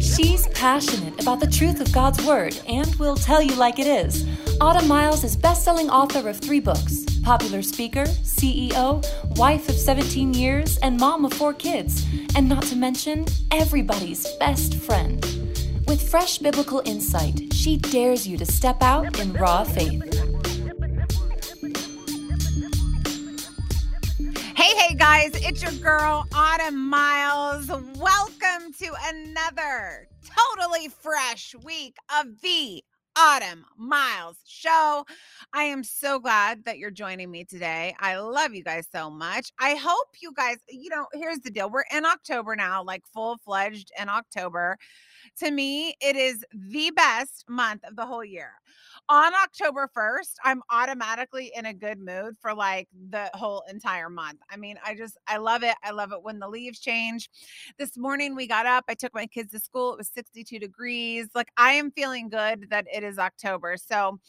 She's passionate about the truth of God's Word and will tell you like it is. Autumn Miles is best-selling author of three books, popular speaker, CEO, wife of 17 years, and mom of four kids, and not to mention everybody's best friend. With fresh biblical insight, she dares you to step out in raw faith. Guys, it's your girl, Autumn Miles. Welcome to another totally fresh week of the Autumn Miles Show. I am so glad that you're joining me today. I love you guys so much. I hope you guys, you know, here's the deal. We're in October now, like full fledged in October. To me, it is the best month of the whole year on October 1st, I'm automatically in a good mood for like the whole entire month. I mean, I just, I love it. I love it when the leaves change. This morning we got up, I took my kids to school. It was 62 degrees. Like, I am feeling good that it is October. So,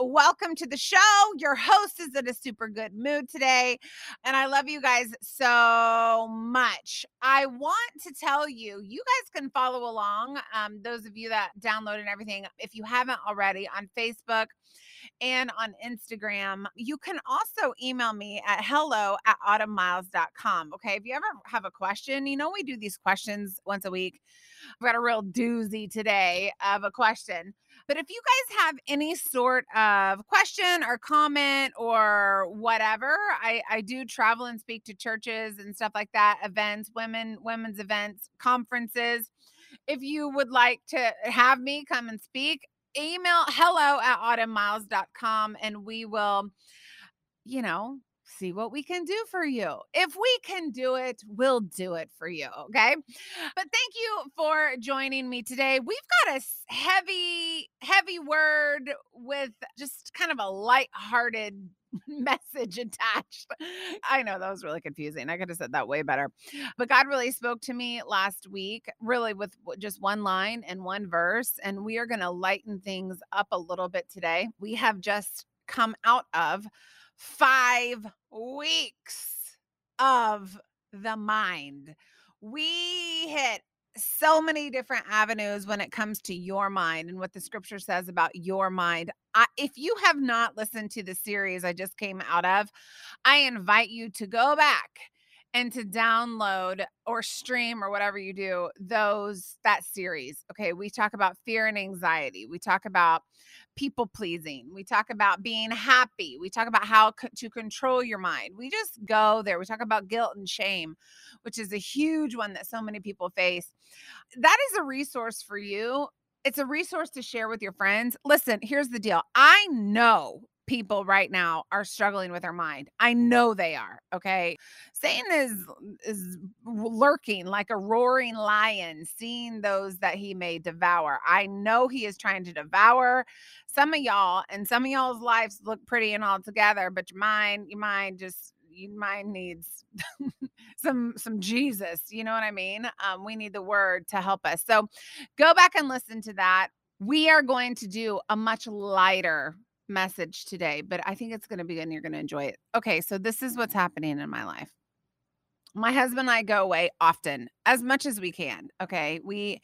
welcome to the show. Your host is in a super good mood today. And I love you guys so much. I want to tell you, you guys can follow along. Um, those of you that download and everything, if you haven't already on Facebook, Facebook and on Instagram. You can also email me at hello at autumnmiles.com. Okay. If you ever have a question, you know, we do these questions once a week. I've got a real doozy today of a question. But if you guys have any sort of question or comment or whatever, I, I do travel and speak to churches and stuff like that, events, women, women's events, conferences. If you would like to have me come and speak, email hello at autumnmiles.com and we will, you know, see what we can do for you. If we can do it, we'll do it for you. Okay. But thank you for joining me today. We've got a heavy, heavy word with just kind of a light-hearted message attached. I know that was really confusing. I could have said that way better. But God really spoke to me last week, really with just one line and one verse. And we are going to lighten things up a little bit today. We have just come out of five weeks of the mind. We hit so many different avenues when it comes to your mind and what the scripture says about your mind. I, if you have not listened to the series I just came out of, I invite you to go back and to download or stream or whatever you do those that series okay? We talk about fear and anxiety we talk about people pleasing we talk about being happy we talk about how co- to control your mind we just go there we talk about guilt and shame which is a huge one that so many people face. That is a resource for you it's a resource to share with your friends. Listen here's the deal i know people right now are struggling with their mind. I know they are, okay? Satan is is lurking like a roaring lion, seeing those that he may devour. I know he is trying to devour some of y'all and some of y'all's lives look pretty and all together, but your mind, your mind just your mind needs some some Jesus, you know what I mean? Um we need the word to help us. So go back and listen to that. We are going to do a much lighter message today, but I think it's going to be good and you're going to enjoy it. Okay, so this is what's happening in my life. My husband and I go away often, as much as we can. Okay, we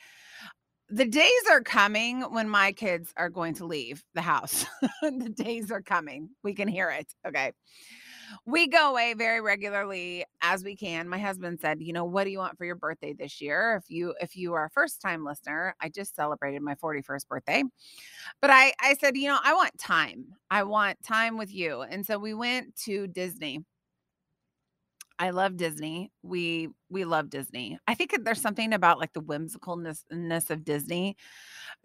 the days are coming when my kids are going to leave the house. the days are coming. We can hear it. Okay we go away very regularly as we can. My husband said, "You know, what do you want for your birthday this year? If you if you are a first time listener, I just celebrated my 41st birthday. But I I said, "You know, I want time. I want time with you." And so we went to Disney. I love Disney. We we love Disney. I think there's something about like the whimsicalness of Disney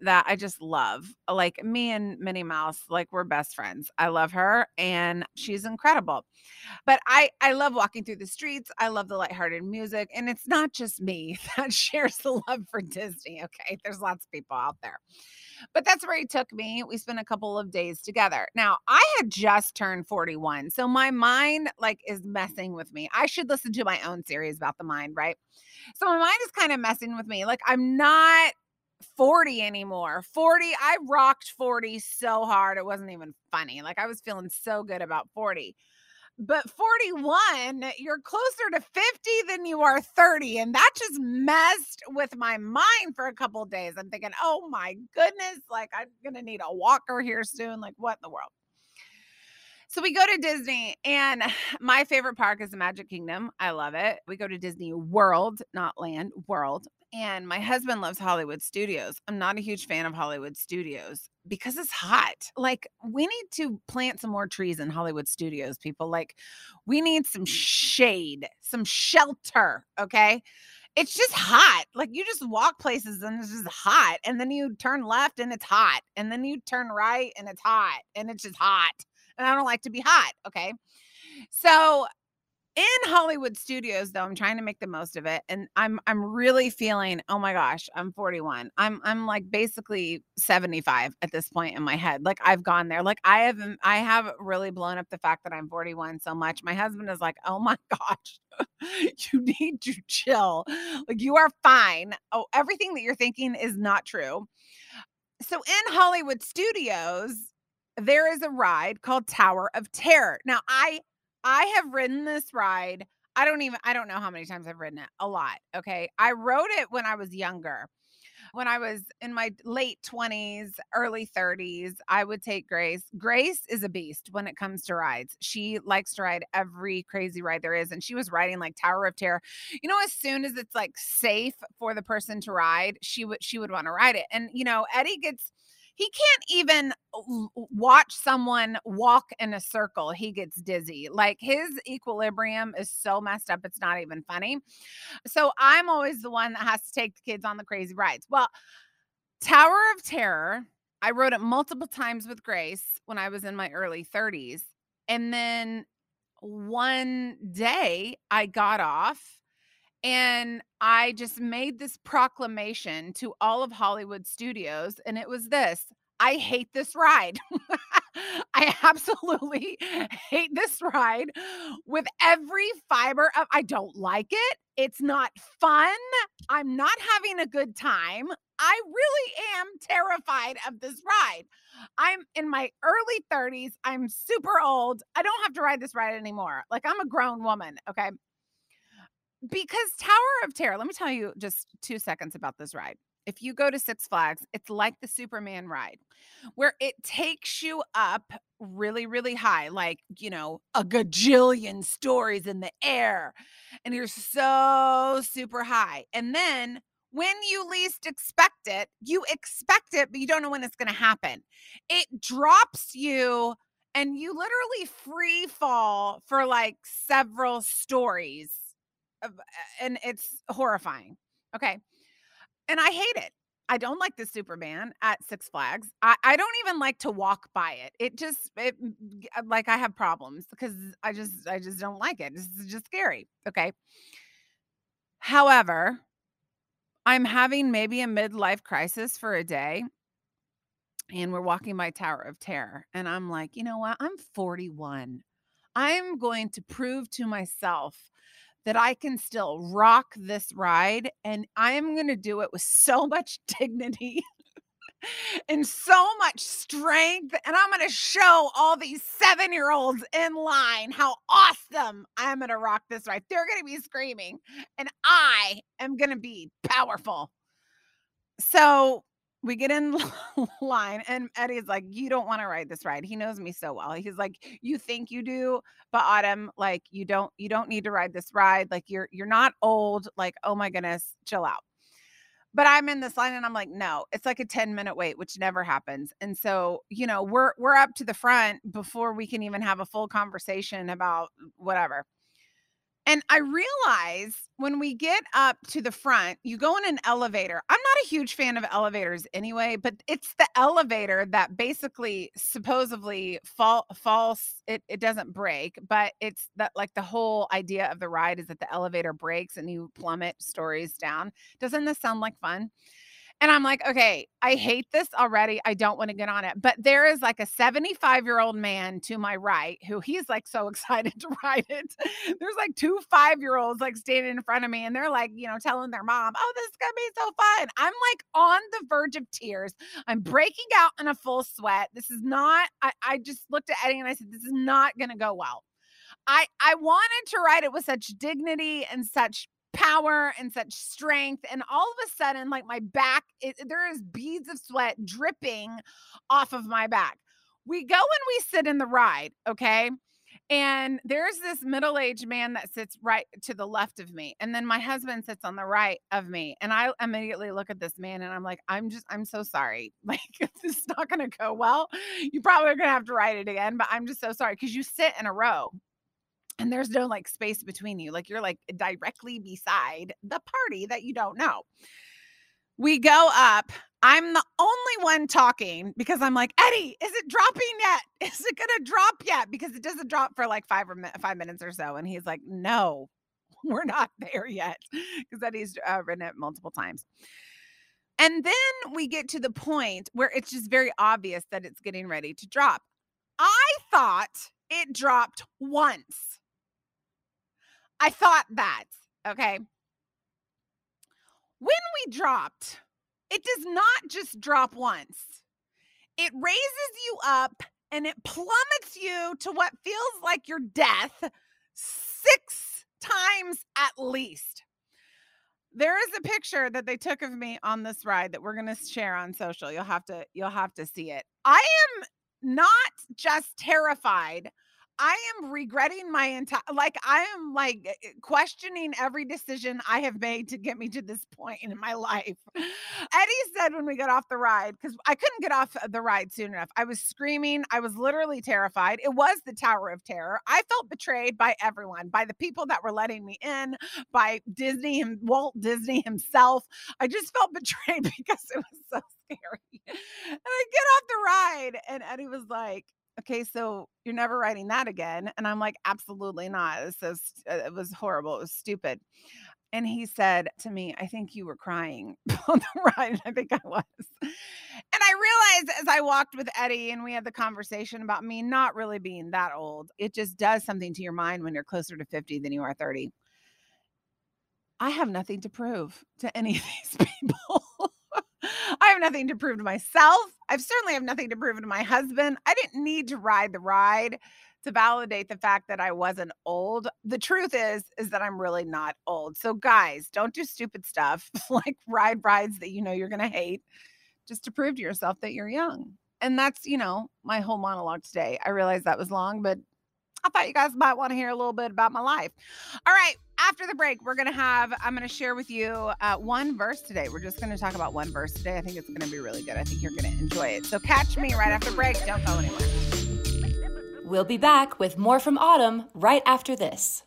that I just love. Like me and Minnie Mouse, like we're best friends. I love her and she's incredible. But I I love walking through the streets. I love the lighthearted music and it's not just me that shares the love for Disney, okay? There's lots of people out there. But that's where he took me. We spent a couple of days together. Now, I had just turned 41. So my mind like is messing with me. I should listen to my own series about the mind, right? So my mind is kind of messing with me. Like I'm not 40 anymore. 40, I rocked 40 so hard. It wasn't even funny. Like I was feeling so good about 40. but 41, you're closer to 50 than you are 30. And that just messed with my mind for a couple days. I'm thinking, oh my goodness, like I'm going to need a walker here soon. Like, what in the world? So we go to Disney, and my favorite park is the Magic Kingdom. I love it. We go to Disney World, not Land, World. And my husband loves Hollywood Studios. I'm not a huge fan of Hollywood Studios because it's hot. Like, we need to plant some more trees in Hollywood Studios, people. Like, we need some shade, some shelter. Okay it's just hot. Like you just walk places and it's just hot. And then you turn left and it's hot. And then you turn right and it's hot. And it's just hot and I don't like to be hot. Okay. So in Hollywood studios though I'm trying to make the most of it and I'm I'm really feeling oh my gosh I'm 41 I'm I'm like basically 75 at this point in my head. Like I've gone there. Like I have I have really blown up the fact that I'm 41 so much. My husband is like oh my gosh you need to chill. Like you are fine. Oh everything that you're thinking is not true. So in Hollywood studios there is a ride called Tower of Terror. Now, I I have ridden this ride. I don't even I don't know how many times I've ridden it. A lot. Okay. I rode it when I was younger. When I was in my late 20s, early 30s, I would take Grace. Grace is a beast when it comes to rides. She likes to ride every crazy ride there is. And she was riding like Tower of Terror. You know, as soon as it's like safe for the person to ride, she would she would want to ride it. And you know, Eddie gets he can't even uh, watch someone walk in a circle he gets dizzy like his equilibrium is so messed up it's not even funny. So i'm always the one that has to take the kids on the crazy rides. Well tower of terror i rode it multiple times with grace when i was in my early 30s and then one day i got off and I just made this proclamation to all of Hollywood studios, and it was this I hate this ride. I absolutely hate this ride with every fiber of I don't like it. It's not fun. I'm not having a good time. I really am terrified of this ride. I'm in my early 30s. I'm super old. I don't have to ride this ride anymore. Like I'm a grown woman, okay? Because Tower of Terror, let me tell you just two seconds about this ride. If you go to Six Flags, it's like the Superman ride where it takes you up really, really high, like, you know, a gajillion stories in the air. And you're so super high. And then when you least expect it, you expect it, but you don't know when it's going to happen. It drops you and you literally free fall for like several stories and it's horrifying. Okay. And I hate it. I don't like the Superman at Six Flags. I, I don't even like to walk by it. It just it uh, like I have problems because I just I just don't like it. It's just scary. Okay. However, I'm having maybe a midlife crisis for a day. And we're walking by Tower of Terror. And I'm like, you know what? I'm 41. I'm going to prove to myself that I can still rock this ride and I am going to do it with so much dignity and so much strength. And I'm going to show all these seven year olds in line how awesome I'm going to rock this ride. They're going to be screaming and I am going to be powerful. So we get in line and Eddie's like, You don't want to ride this ride. He knows me so well. He's like, You think you do, but Autumn, like you don't, you don't need to ride this ride. Like you're you're not old. Like, oh my goodness, chill out. But I'm in this line and I'm like, no, it's like a 10 minute wait, which never happens. And so, you know, we're we're up to the front before we can even have a full conversation about whatever. And I realize when we get up to the front, you go in an elevator. I'm not a huge fan of elevators anyway, but it's the elevator that basically supposedly fall false. It, it doesn't break, but it's that like the whole idea of the ride is that the elevator breaks and you plummet stories down. Doesn't this sound like fun? And I'm like, okay, I hate this already. I don't want to get on it. But there is like a 75 year old man to my right who he's like so excited to ride it. There's like two five year olds like standing in front of me and they're like, you know, telling their mom, oh, this is going to be so fun. I'm like on the verge of tears. I'm breaking out in a full sweat. This is not, I, I just looked at Eddie and I said, this is not going to go well. I I wanted to ride it with such dignity and such power and such strength and all of a sudden like my back it, there is beads of sweat dripping off of my back. We go and we sit in the ride okay? And there's this middle-aged man that sits right to the left of me and then my husband sits on the right of me and i immediately look at this man and i'm like i'm just i'm so sorry. Like this is not going to go well. You probably are going to have to write it again but i'm just so sorry. Because you sit in a row and there's no like space between you. Like you're like directly beside the party that you don't know. We go up. I'm the only one talking because I'm like, Eddie, is it dropping yet? Is it gonna drop yet? Because it doesn't drop for like five or five minutes or so. And he's like, No, we're not there yet. Because Eddie's uh, written it multiple times. And then we get to the point where it's just very obvious that it's getting ready to drop. I thought it dropped once. I thought that. Okay. When we dropped, it does not just drop once, it raises you up and it plummets you to what feels like your death six times at least. There is a picture that they took of me on this ride that we're going to share on social. You'll have to you'll have to see it. I am not just terrified. I am regretting my entire like I am like eh, questioning every decision I have made to get me to this point in my life. Eddie said when we got off the ride cuz I couldn't get off the ride soon enough. I was screaming, I was literally terrified. It was the Tower of Terror. I felt betrayed by everyone, by the people that were letting me in, by Disney and Walt Disney himself. I just felt betrayed because it was so scary. And I get off the ride and Eddie was like, okay, so you're never writing that again. And I'm like, absolutely not. Was, uh, it was horrible. It was stupid. And he said to me, I think you were crying on the ride. I think I was. And I realized as I walked with Eddie and we had the conversation about me not really being that old, it just does something to your mind when you're closer to 50 than you are 30. I have nothing to prove to any of these people. I have nothing to prove to myself. I certainly have nothing to prove to my husband. I didn't need to ride the ride to validate the fact that I wasn't old. The truth is is that I'm really not old. So guys, don't do stupid stuff like ride rides that you know you're going to hate just to prove to yourself that you're young. And that's, you know, my whole monologue today. I realize that was long, but I thought you guys might want to hear a little bit about my life. All right. After the break, we're going to have, I'm going to share with you uh, one verse today. We're just going to talk about one verse today. I think it's going to be really good. I think you're going to enjoy it. So catch me right after break. Don't go anywhere. We'll be back with more from Autumn right after this.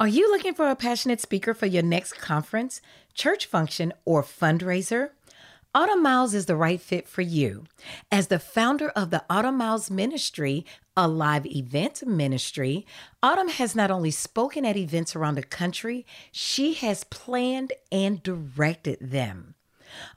Are you looking for a passionate speaker for your next conference, church function, or fundraiser? Autumn Miles is the right fit for you. As the founder of the Autumn Miles Ministry, a live event ministry, Autumn has not only spoken at events around the country, she has planned and directed them.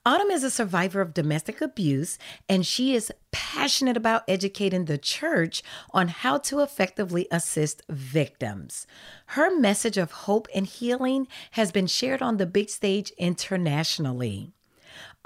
Autumn is a survivor of domestic abuse, and she is passionate about educating the church on how to effectively assist victims. Her message of hope and healing has been shared on the big stage internationally.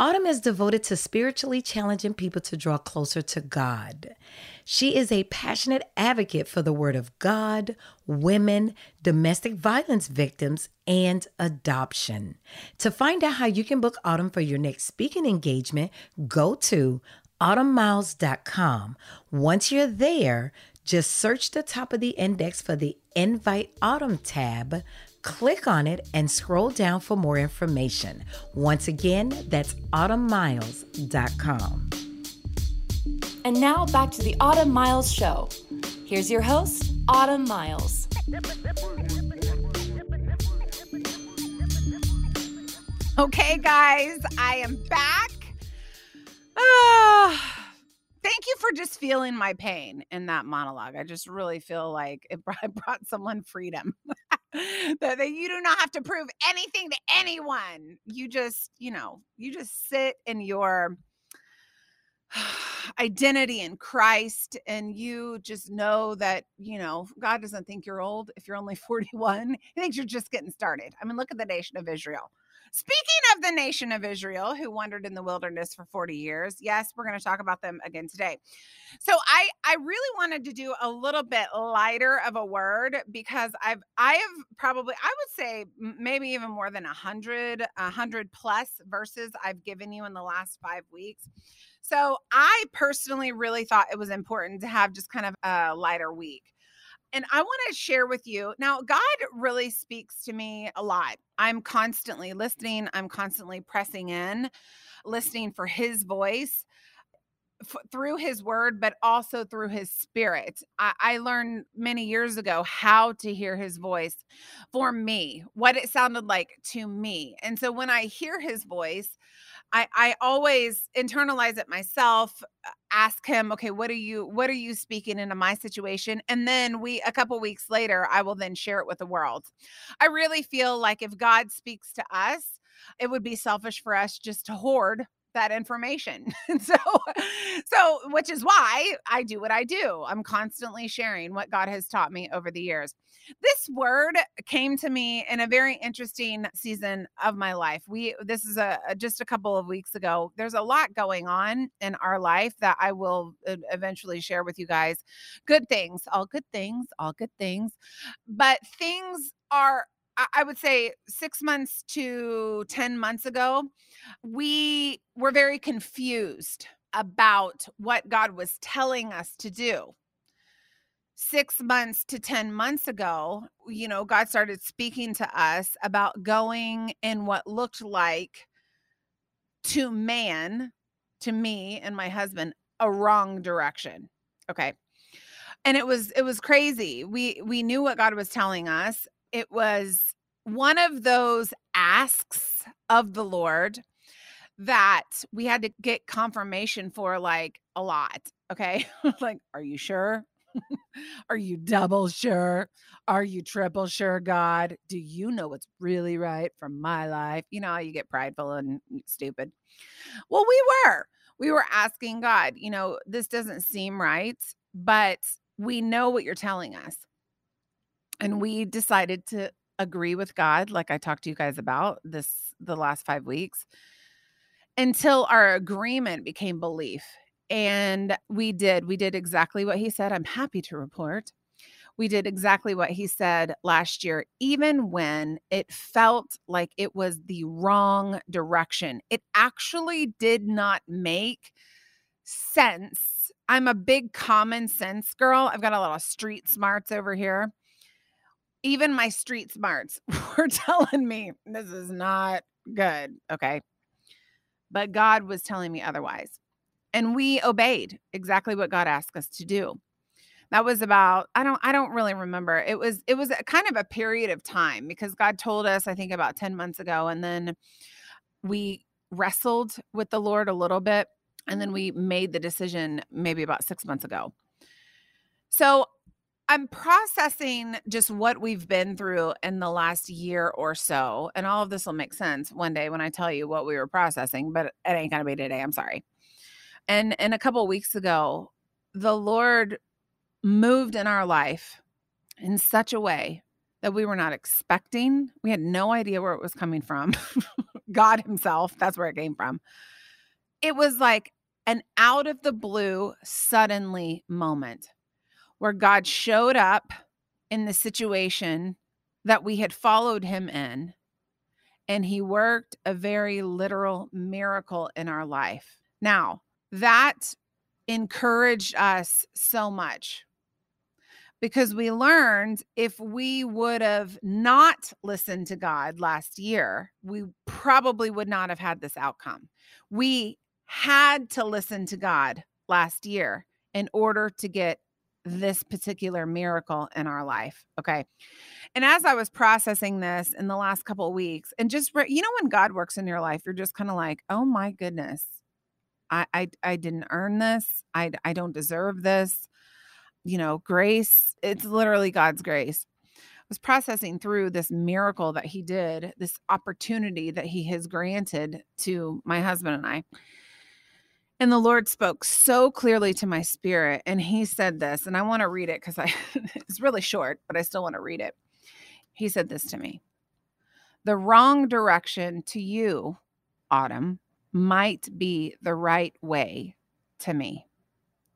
Autumn is devoted to spiritually challenging people to draw closer to God. She is a passionate advocate for the Word of God, women, domestic violence victims, and adoption. To find out how you can book Autumn for your next speaking engagement, go to autumnmiles.com. Once you're there, just search the top of the index for the Invite Autumn tab Click on it and scroll down for more information. Once again, that's autumnmiles.com. And now back to the Autumn Miles Show. Here's your host, Autumn Miles. Okay, guys, I am back. Ah thank you for just feeling my pain in that monologue. I just really feel like it brought, brought someone freedom. that, you do not have to prove anything to anyone. You just, you know, you just sit in your identity in Christ and you just know that, you know, God doesn't think you're old if you're only 41. He thinks you're just getting started. I mean, look at the nation of Israel. Speaking of the nation of Israel who wandered in the wilderness for 40 years, yes, we're going to talk about them again today. So I I really wanted to do a little bit lighter of a word because I've I have probably I would say maybe even more than a hundred a hundred plus verses I've given you in the last five weeks. So I personally really thought it was important to have just kind of a lighter week and I want to share with you now, God really speaks to me a lot. I'm constantly listening, I'm constantly pressing in, listening for his voice f- through his word, but also through his spirit. I-, I learned many years ago how to hear his voice for me, what it sounded like to me. And so when I hear his voice, I, I always internalize it myself uh, ask him okay what are you what are you speaking into my situation? And then we a couple weeks later i will then share it with the world. I really feel like if god speaks to us it would be selfish for us just to hoard that information. so so which is why I do what I do. I'm constantly sharing what God has taught me over the years. This word came to me in a very interesting season of my life. We this is a, a just a couple of weeks ago. There's a lot going on in our life that I will uh, eventually share with you guys. Good things, all good things, all good things. But things are I would say six months to 10 months ago, we were very confused about what God was telling us to do. Six months to 10 months ago, you know, God started speaking to us about going in what looked like to man, to me and my husband, a wrong direction. Okay. And it was it was crazy. We we knew what God was telling us it was one of those asks of the Lord that we had to get confirmation for like a lot. Okay. like, are you sure? are you double sure? Are you triple sure, God? Do you know what's really right for my life? You know, you get prideful and stupid. Well, we were. We were asking God, you know, this doesn't seem right, but we know what you're telling us. And we decided to agree with God, like I talked to you guys about this the last five weeks, until our agreement became belief. And we did, we did exactly what he said. I'm happy to report. We did exactly what he said last year, even when it felt like it was the wrong direction. It actually did not make sense. I'm a big common sense girl. I've got a lot of street smarts over here even my street smarts were telling me this is not good. Okay. But God was telling me otherwise. And we obeyed exactly what God asked us to do. That was about I don't I don't really remember. It was it was kind of a period of time because God told us I think about 10 months ago and then we wrestled with the Lord a little bit and then we made the decision maybe about 6 months ago. So I'm processing just what we've been through in the last year or so. And all of this will make sense one day when I tell you what we were processing, but it ain't going to be today. I'm sorry. And and a couple weeks ago, the Lord moved in our life in such a way that we were not expecting. We had no idea where it was coming from. God himself, that's where it came from. It was like an out of the blue suddenly moment where God showed up in the situation that we had followed him in, and he worked a very literal miracle in our life. Now, that encouraged us so much because we learned if we would have not listened to God last year, we probably would not have had this outcome. We had to listen to God last year in order to get this particular miracle in our life. Okay. And as I was processing this in the last couple weeks, and just you know, when God works in your life, you're just kind of like, oh my goodness, I, I I didn't earn this. I I don't deserve this. You know, grace. It's literally God's grace. I was processing through this miracle that He did, this opportunity that He has granted to my husband and I. And the Lord spoke so clearly to my spirit. And he said this, and I want to read it because I it's really short, but I still want to read it. He said this to me. The wrong direction to you, Autumn, might be the right way to me.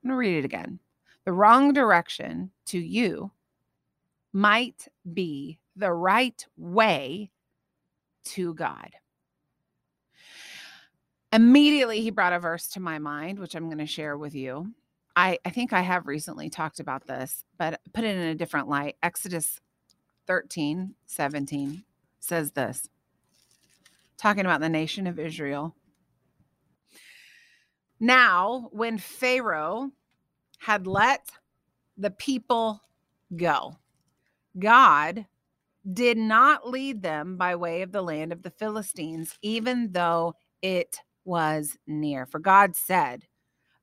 I'm going to read it again. The wrong direction to you might be the right way to God. Immediately, he brought a verse to my mind, which I'm going to share with you. I, I think I have recently talked about this, but put it in a different light. Exodus 13, 17 says this, talking about the nation of Israel. Now, when Pharaoh had let the people go, God did not lead them by way of the land of the Philistines, even though it was near. For God said,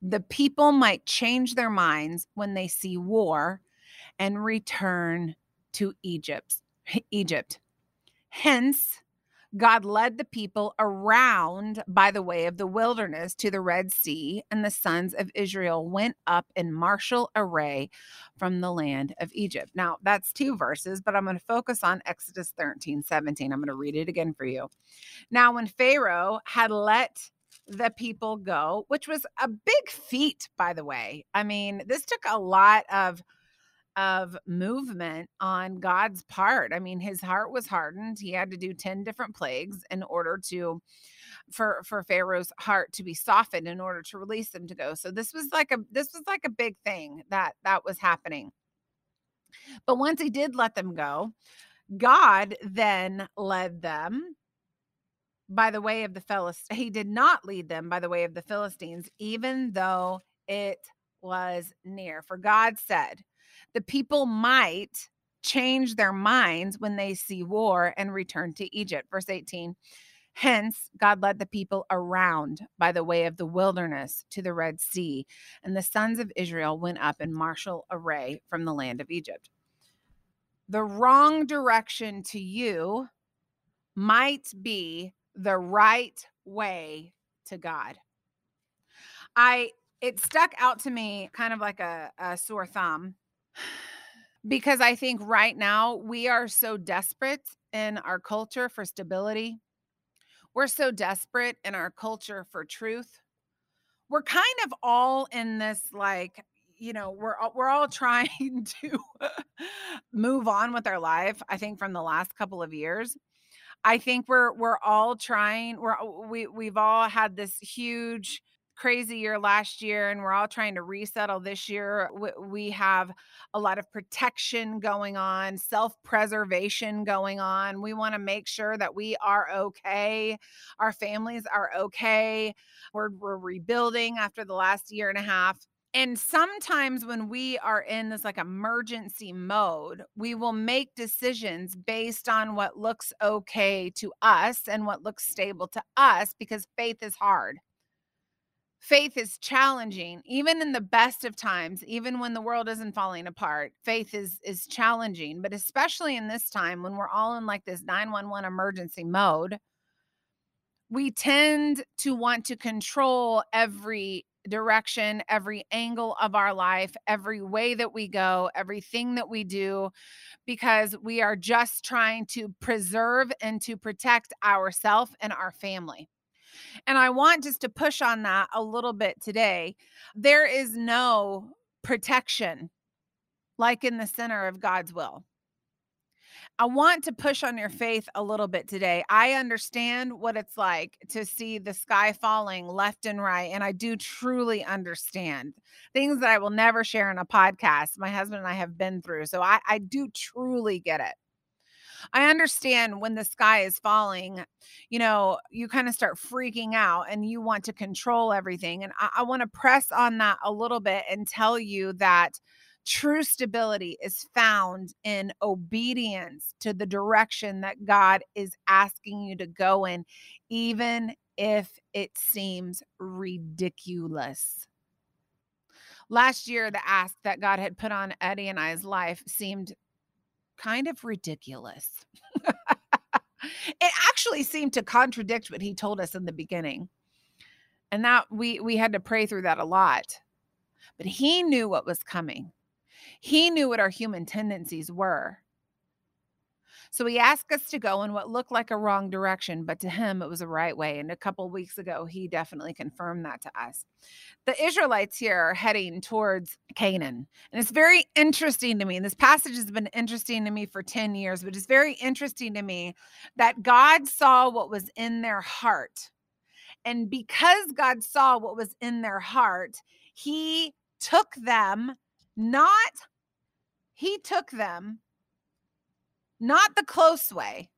the people might change their minds when they see war and return to Egypt. Egypt. Hence, God led the people around by the way of the wilderness to the Red Sea, and the sons of Israel went up in martial array from the land of Egypt. Now, that's two verses, but I'm going to focus on Exodus 13, 17. I'm going to read it again for you. Now, when Pharaoh had let the people go, which was a big feat, by the way. I mean, this took a lot of of movement on God's part. I mean, his heart was hardened. He had to do 10 different plagues in order to for for Pharaoh's heart to be softened in order to release them to go. So this was like a this was like a big thing that that was happening. But once he did let them go, God then led them by the way of the Philistines. He did not lead them by the way of the Philistines, even though it was near. For God said, the people might change their minds when they see war and return to Egypt. Verse 18. Hence, God led the people around by the way of the wilderness to the Red Sea, and the sons of Israel went up in martial array from the land of Egypt. The wrong direction to you might be the right way to God. I it stuck out to me kind of like a, a sore thumb because I think right now we are so desperate in our culture for stability. We're so desperate in our culture for truth. We're kind of all in this like you know we're we're all trying to move on with our life i think from the last couple of years i think we're we're all trying we're we we've all had this huge crazy year last year and we're all trying to resettle this year. We have a lot of protection going on, self preservation going on. We want to make sure that we are okay, our families are okay. We're, we're rebuilding after the last year and a half. And sometimes when we are in this like emergency mode, we will make decisions based on what looks okay to us and what looks stable to us because faith is hard faith is challenging even in the best of times even when the world isn't falling apart faith is is challenging but especially in this time when we're all in like this 911 emergency mode we tend to want to control every direction every angle of our life every way that we go everything that we do because we are just trying to preserve and to protect ourselves and our family and I want just to push on that a little bit today. There is no protection like in the center of God's will. I want to push on your faith a little bit today. I understand what it's like to see the sky falling left and right. And I do truly understand things that I will never share in a podcast. My husband and I have been through. So I, I do truly get it. I understand when the sky is falling, you know, you kind of start freaking out and you want to control everything. And I, I want to press on that a little bit and tell you that true stability is found in obedience to the direction that God is asking you to go in, even if it seems ridiculous. Last year, the ask that God had put on Eddie and I's life seemed kind of ridiculous. it actually seemed to contradict what he told us in the beginning. And that we we had to pray through that a lot. But he knew what was coming. He knew what our human tendencies were. So he asked us to go in what looked like a wrong direction, but to him it was a right way. And a couple weeks ago, he definitely confirmed that to us. The Israelites here are heading towards Canaan. And it's very interesting to me. And this passage has been interesting to me for 10 years, but it's very interesting to me that God saw what was in their heart. And because God saw what was in their heart, he took them not he took them not the close way.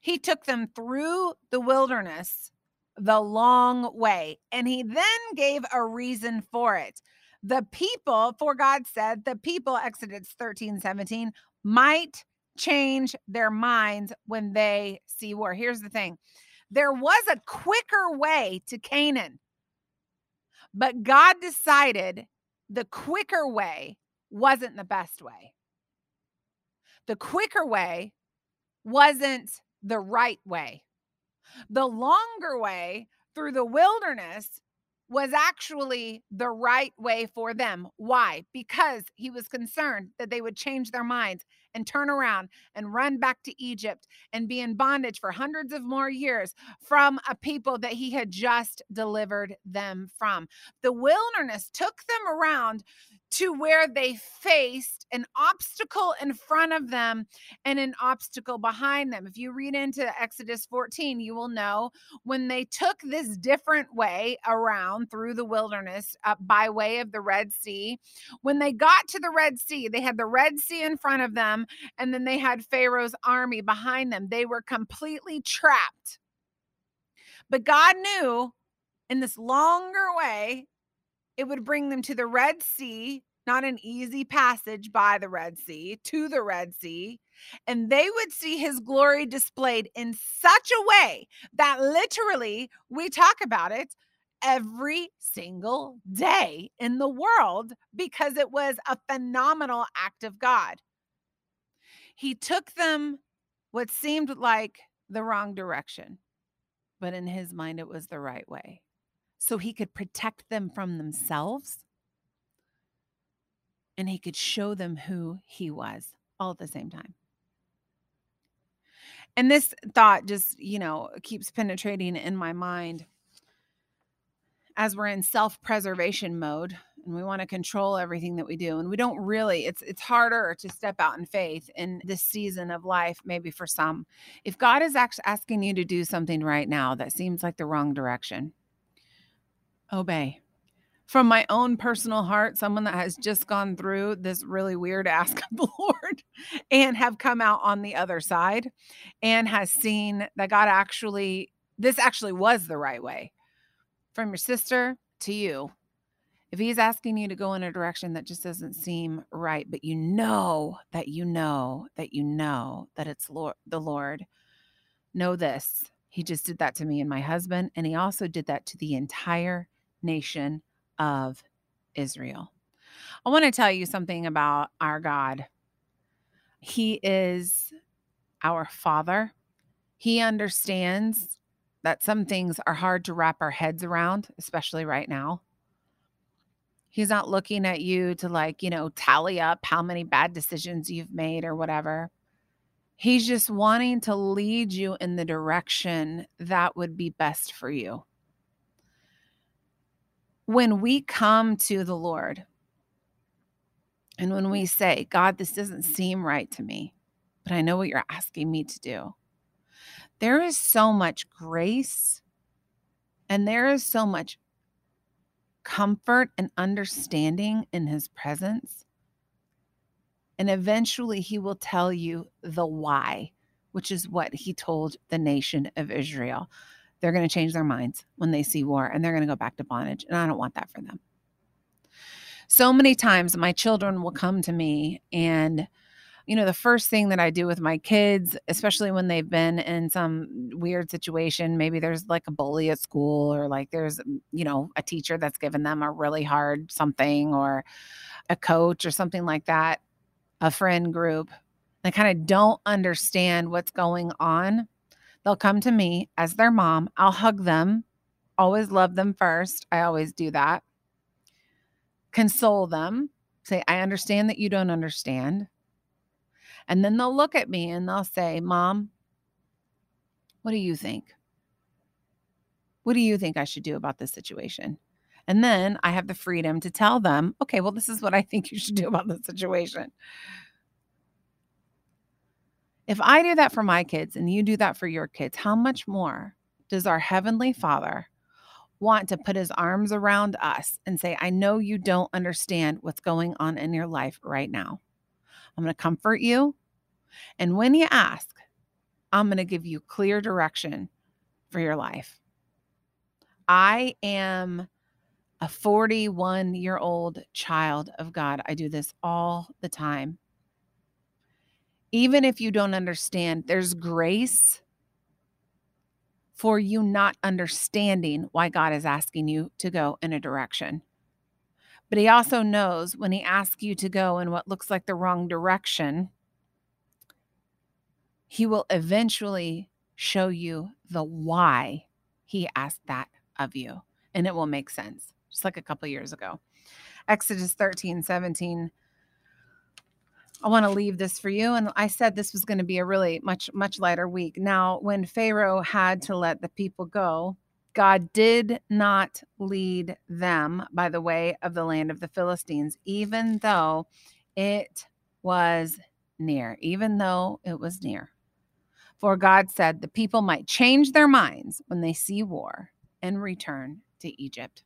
He took them through the wilderness the long way, and he then gave a reason for it. The people, for God said, the people, Exodus 13, 17, might change their minds when they see war. Here's the thing there was a quicker way to Canaan, but God decided the quicker way wasn't the best way. The quicker way wasn't the right way. The longer way through the wilderness was actually the right way for them. Why? Because he was concerned that they would change their minds and turn around and run back to Egypt and be in bondage for hundreds of more years from a people that he had just delivered them from. The wilderness took them around to where they faced an obstacle in front of them and an obstacle behind them. If you read into Exodus 14, you will know when they took this different way around through the wilderness uh, by way of the Red Sea, when they got to the Red Sea, they had the Red Sea in front of them and then they had Pharaoh's army behind them. They were completely trapped. But God knew in this longer way it would bring them to the Red Sea, not an easy passage by the Red Sea, to the Red Sea. And they would see his glory displayed in such a way that literally we talk about it every single day in the world because it was a phenomenal act of God. He took them what seemed like the wrong direction, but in his mind, it was the right way so he could protect them from themselves and he could show them who he was all at the same time. And this thought just, you know, keeps penetrating in my mind as we're in self-preservation mode and we want to control everything that we do and we don't really it's it's harder to step out in faith in this season of life maybe for some if god is actually asking you to do something right now that seems like the wrong direction obey. From my own personal heart, someone that has just gone through this really weird ask of the Lord and have come out on the other side and has seen that God actually, this actually was the right way. From your sister to you, if he's asking you to go in a direction that just doesn't seem right, but you know that you know that you know that it's Lord, the Lord, know this. He just did that to me and my husband, and he also did that to the entire nation of Israel. I want to tell you something about our God. He is our Father. He understands that some things are hard to wrap our heads around, especially right now. He's not looking at you to, like, you know, tally up how many bad decisions you've made or whatever. He's just wanting to lead you in the direction that would be best for you when we come to the Lord and when we say, God, this doesn't seem right to me, but I know what you're asking me to do, there is so much grace and there is so much comfort and understanding in his presence. And eventually he will tell you the why, which is what he told the nation of Israel they're going to change their minds when they see war and they're going to go back to bondage. And I don't want that for them. So many times my children will come to me and you know, the first thing that I do with my kids, especially when they've been in some weird situation, maybe there's like a bully at school or like there's, mm, you know, a teacher that's given them a really hard something or a coach or something like that, a friend group. They kind of don't understand what's going on. They'll come to me as their mom. I'll hug them, always love them first. I always do that. Console them, say, I understand that you don't understand. And then they'll look at me and they'll say, Mom, what do you think? What do you think I should do about this situation? And then I have the freedom to tell them, okay, well, this is what I think you should do about this situation. If I do that for my kids and you do that for your kids, how much more does our Heavenly Father want to put his arms around us and say, I know you don't understand what's going on in your life right now. I'm going to comfort you. And when you ask, I'm going to give you clear direction for your life. I am a 41 year old child of God. I do this all the time. Even if you don't understand, there's grace for you not understanding why God is asking you to go in a direction. But He also knows when He asks you to go in what looks like the wrong direction, He will eventually show you the why He asked that of you. And it will make sense, just like a couple years ago. Exodus 13, 17. I want to leave this for you. And I said this was going to be a really much, much lighter week. Now, when Pharaoh had to let the people go, God did not lead them by the way of the land of the Philistines, even though it was near, even though it was near. For God said the people might change their minds when they see war and return to Egypt.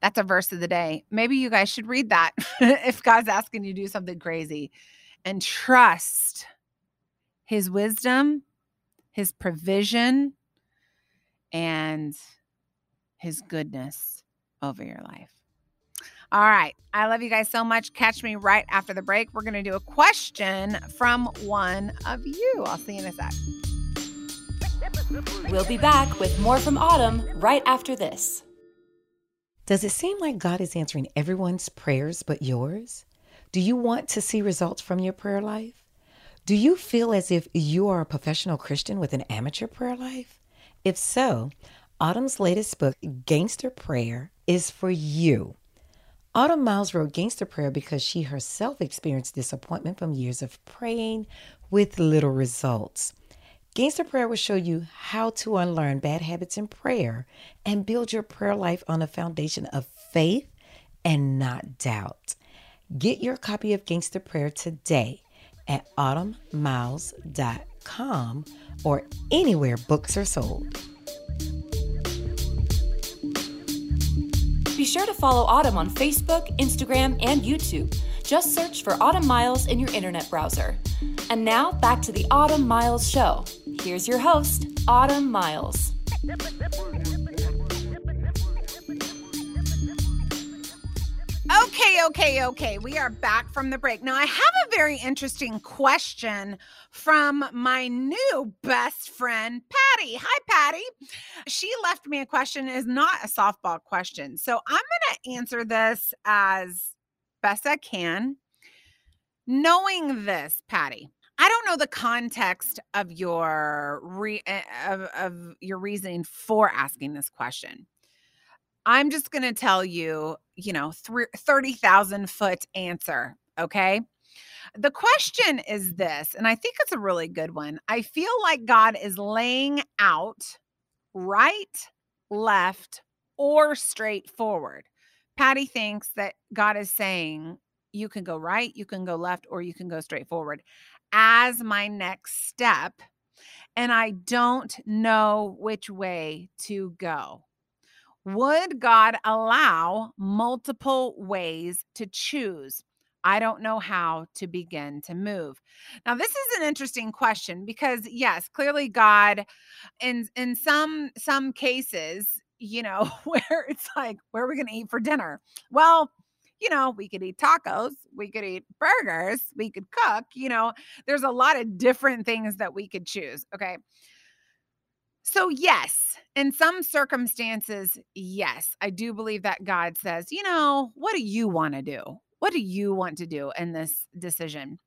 That's a verse of the day. Maybe you guys should read that if God's asking you to do something crazy and trust his wisdom, his provision, and his goodness over your life. All right. I love you guys so much. Catch me right after the break. We're going to do a question from one of you. I'll see you in a sec. We'll be back with more from Autumn right after this. Does it seem like God is answering everyone's prayers but yours? Do you want to see results from your prayer life? Do you feel as if you are a professional Christian with an amateur prayer life? If so, Autumn's latest book, Gangster Prayer, is for you. Autumn Miles wrote Gangster Prayer because she herself experienced disappointment from years of praying with little results. Gangster Prayer will show you how to unlearn bad habits in prayer and build your prayer life on a foundation of faith and not doubt. Get your copy of Gangster Prayer today at autumnmiles.com or anywhere books are sold. Be sure to follow Autumn on Facebook, Instagram, and YouTube. Just search for Autumn Miles in your internet browser. And now back to the Autumn Miles Show. Here's your host, Autumn Miles. Okay, okay, okay. We are back from the break. Now, I have a very interesting question from my new best friend, Patty. Hi, Patty. She left me a question, is not a softball question. So I'm going to answer this as best I can. Knowing this, Patty, I don't know the context of your re- eh, of, of your reasoning for asking this question. I'm just going to tell you, you know, 30,000 foot answer. Okay. The question is this, and I think it's a really good one. I feel like God is laying out right, left, or straight forward. Patty thinks that God is saying, you can go right, you can go left, or you can go straight forward as my next step. And I don't know which way to go. Would God allow multiple ways to choose? I don't know how to begin to move. Now this is an interesting question because yes, clearly God in in some some cases, you know, where it's like where are we going to eat for dinner? Well, you know, we could eat tacos, we could eat burgers, we could cook, you know, there's a lot of different things that we could choose, okay? So, yes, in some circumstances, yes, I do believe that God says, you know, what do you want to do? What do you want to do in this decision?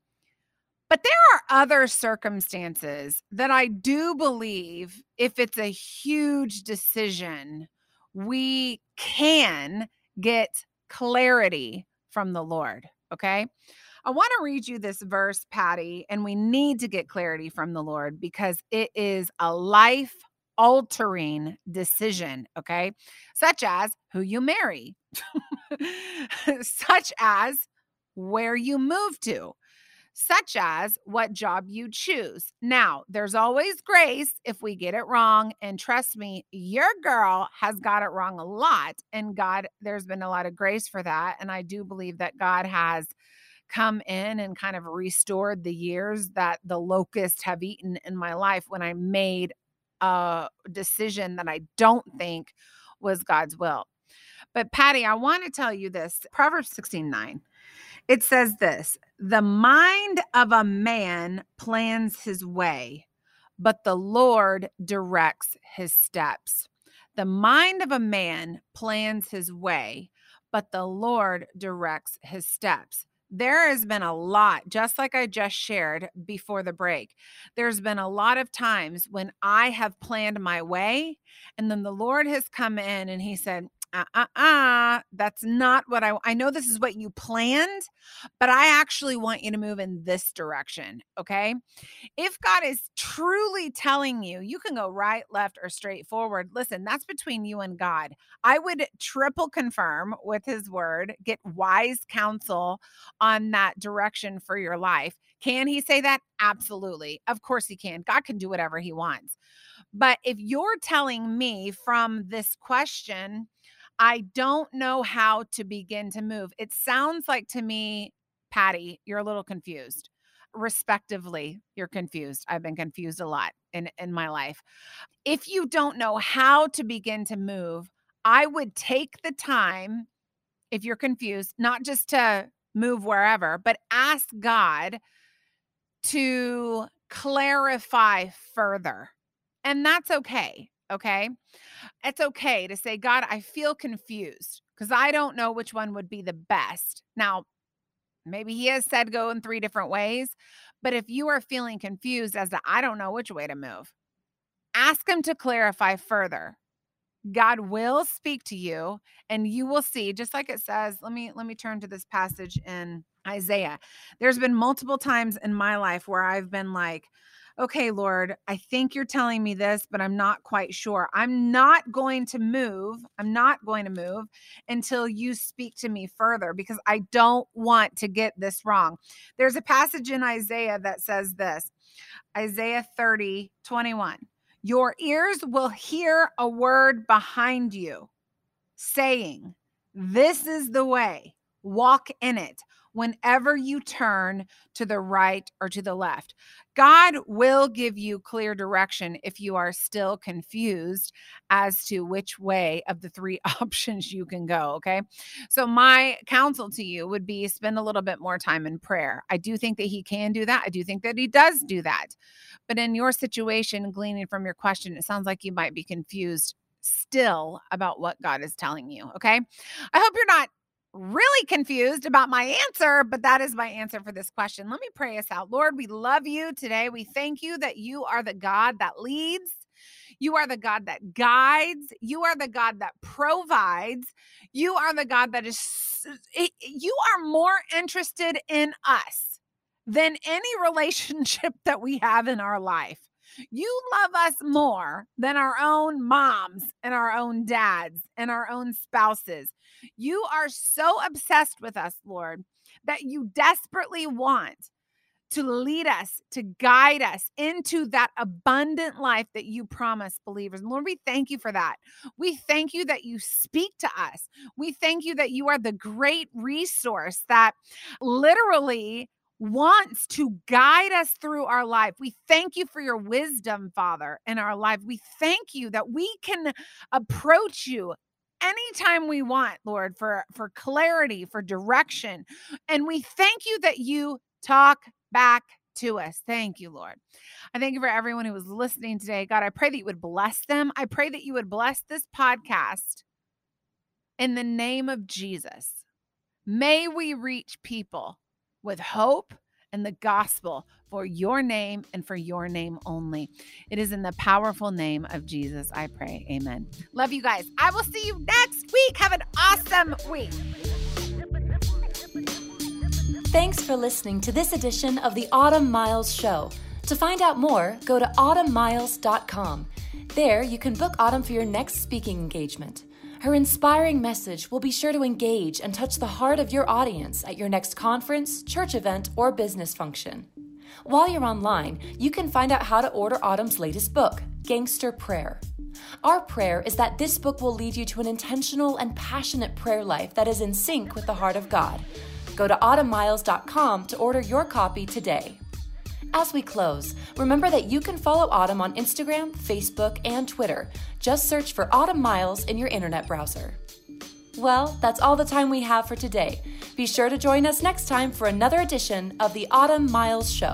But there are other circumstances that I do believe if it's a huge decision, we can get clarity from the Lord. Okay. I want to read you this verse, Patty, and we need to get clarity from the Lord because it is a life altering decision, okay? Such as who you marry, such as where you move to, such as what job you choose. Now, there's always grace if we get it wrong. And trust me, your girl has got it wrong a lot. And God, there's been a lot of grace for that. And I do believe that God has come in and kind of restored the years that the locusts have eaten in my life when I made a decision that I don't think was God's will. But Patty, I want to tell you this Proverbs 16 9. It says this The mind of a man plans his way, but the Lord directs his steps. The mind of a man plans his way, but the Lord directs his steps there has been a lot, just like I just shared before the break. There's been a lot of times when I have planned my way, and then the Lord has come in and He said, uh uh uh, that's not what I I know this is what you planned, but I actually want you to move in this direction. Okay. If God is truly telling you, you can go right, left, or straight forward. Listen, that's between you and God. I would triple confirm with his word, get wise counsel on that direction for your life. Can he say that? Absolutely. Of course he can. God can do whatever he wants. But if you're telling me from this question, I don't know how to begin to move. It sounds like to me, Patty, you're a little confused. Respectively, you're confused. I've been confused a lot in, in my life. If you don't know how to begin to move, I would take the time, if you're confused, not just to move wherever, but ask God to clarify further. And that's okay. Okay. It's okay to say, God, I feel confused because I don't know which one would be the best. Now, maybe He has said go in three different ways, but if you are feeling confused as to, I don't know which way to move, ask Him to clarify further. God will speak to you and you will see just like it says let me let me turn to this passage in Isaiah there's been multiple times in my life where I've been like okay, Lord, I think you're telling me this, but I'm not quite sure. I'm not going to move. I'm not going to move until you speak to me further because I don't want to get this wrong. There's a passage in Isaiah that says this Isaiah 30, 21. Your ears will hear a word behind you saying, This is the way, walk in it whenever you turn to the right or to the left. God will give you clear direction if you are still confused as to which way of the three options you can go. Okay. So, my counsel to you would be spend a little bit more time in prayer. I do think that He can do that. I do think that He does do that. But in your situation, gleaning from your question, it sounds like you might be confused still about what God is telling you. Okay. I hope you're not really confused about my answer, but that is my answer for this question. Let me pray us out. Lord, we love you today. We thank you that you are the God that leads. You are the God that guides. You are the God that provides. You are the God that is, you are more interested in us than any relationship that we have in our life. You love us more than our own moms and our own dads and our own spouses. You are so obsessed with us, Lord, that you desperately want to lead us, to guide us into that abundant life that you promise believers. And Lord, we thank you for that. We thank you that you speak to us. We thank you that you are the great resource that literally wants to guide us through our life. We thank you for your wisdom, Father, in our life. We thank you that we can approach you anytime we want, Lord, for for clarity, for direction. And we thank you that you talk back to us. Thank you, Lord. I thank you for everyone who was listening today. God, I pray that you would bless them. I pray that you would bless this podcast in the name of Jesus. May we reach people with hope and the gospel for your name and for your name only. It is in the powerful name of Jesus I pray. Amen. Love you guys. I will see you next week. Have an awesome week. Thanks for listening to this edition of the Autumn Miles Show. To find out more, go to autumnmiles.com. There, you can book Autumn for your next speaking engagement. Her inspiring message will be sure to engage and touch the heart of your audience at your next conference, church event, or business function. While you're online, you can find out how to order Autumn's latest book, Gangster Prayer. Our prayer is that this book will lead you to an intentional and passionate prayer life that is in sync with the heart of God. Go to autumnmiles.com to order your copy today. As we close, remember that you can follow Autumn on Instagram, Facebook, and Twitter. Just search for Autumn Miles in your internet browser. Well, that's all the time we have for today. Be sure to join us next time for another edition of the Autumn Miles Show.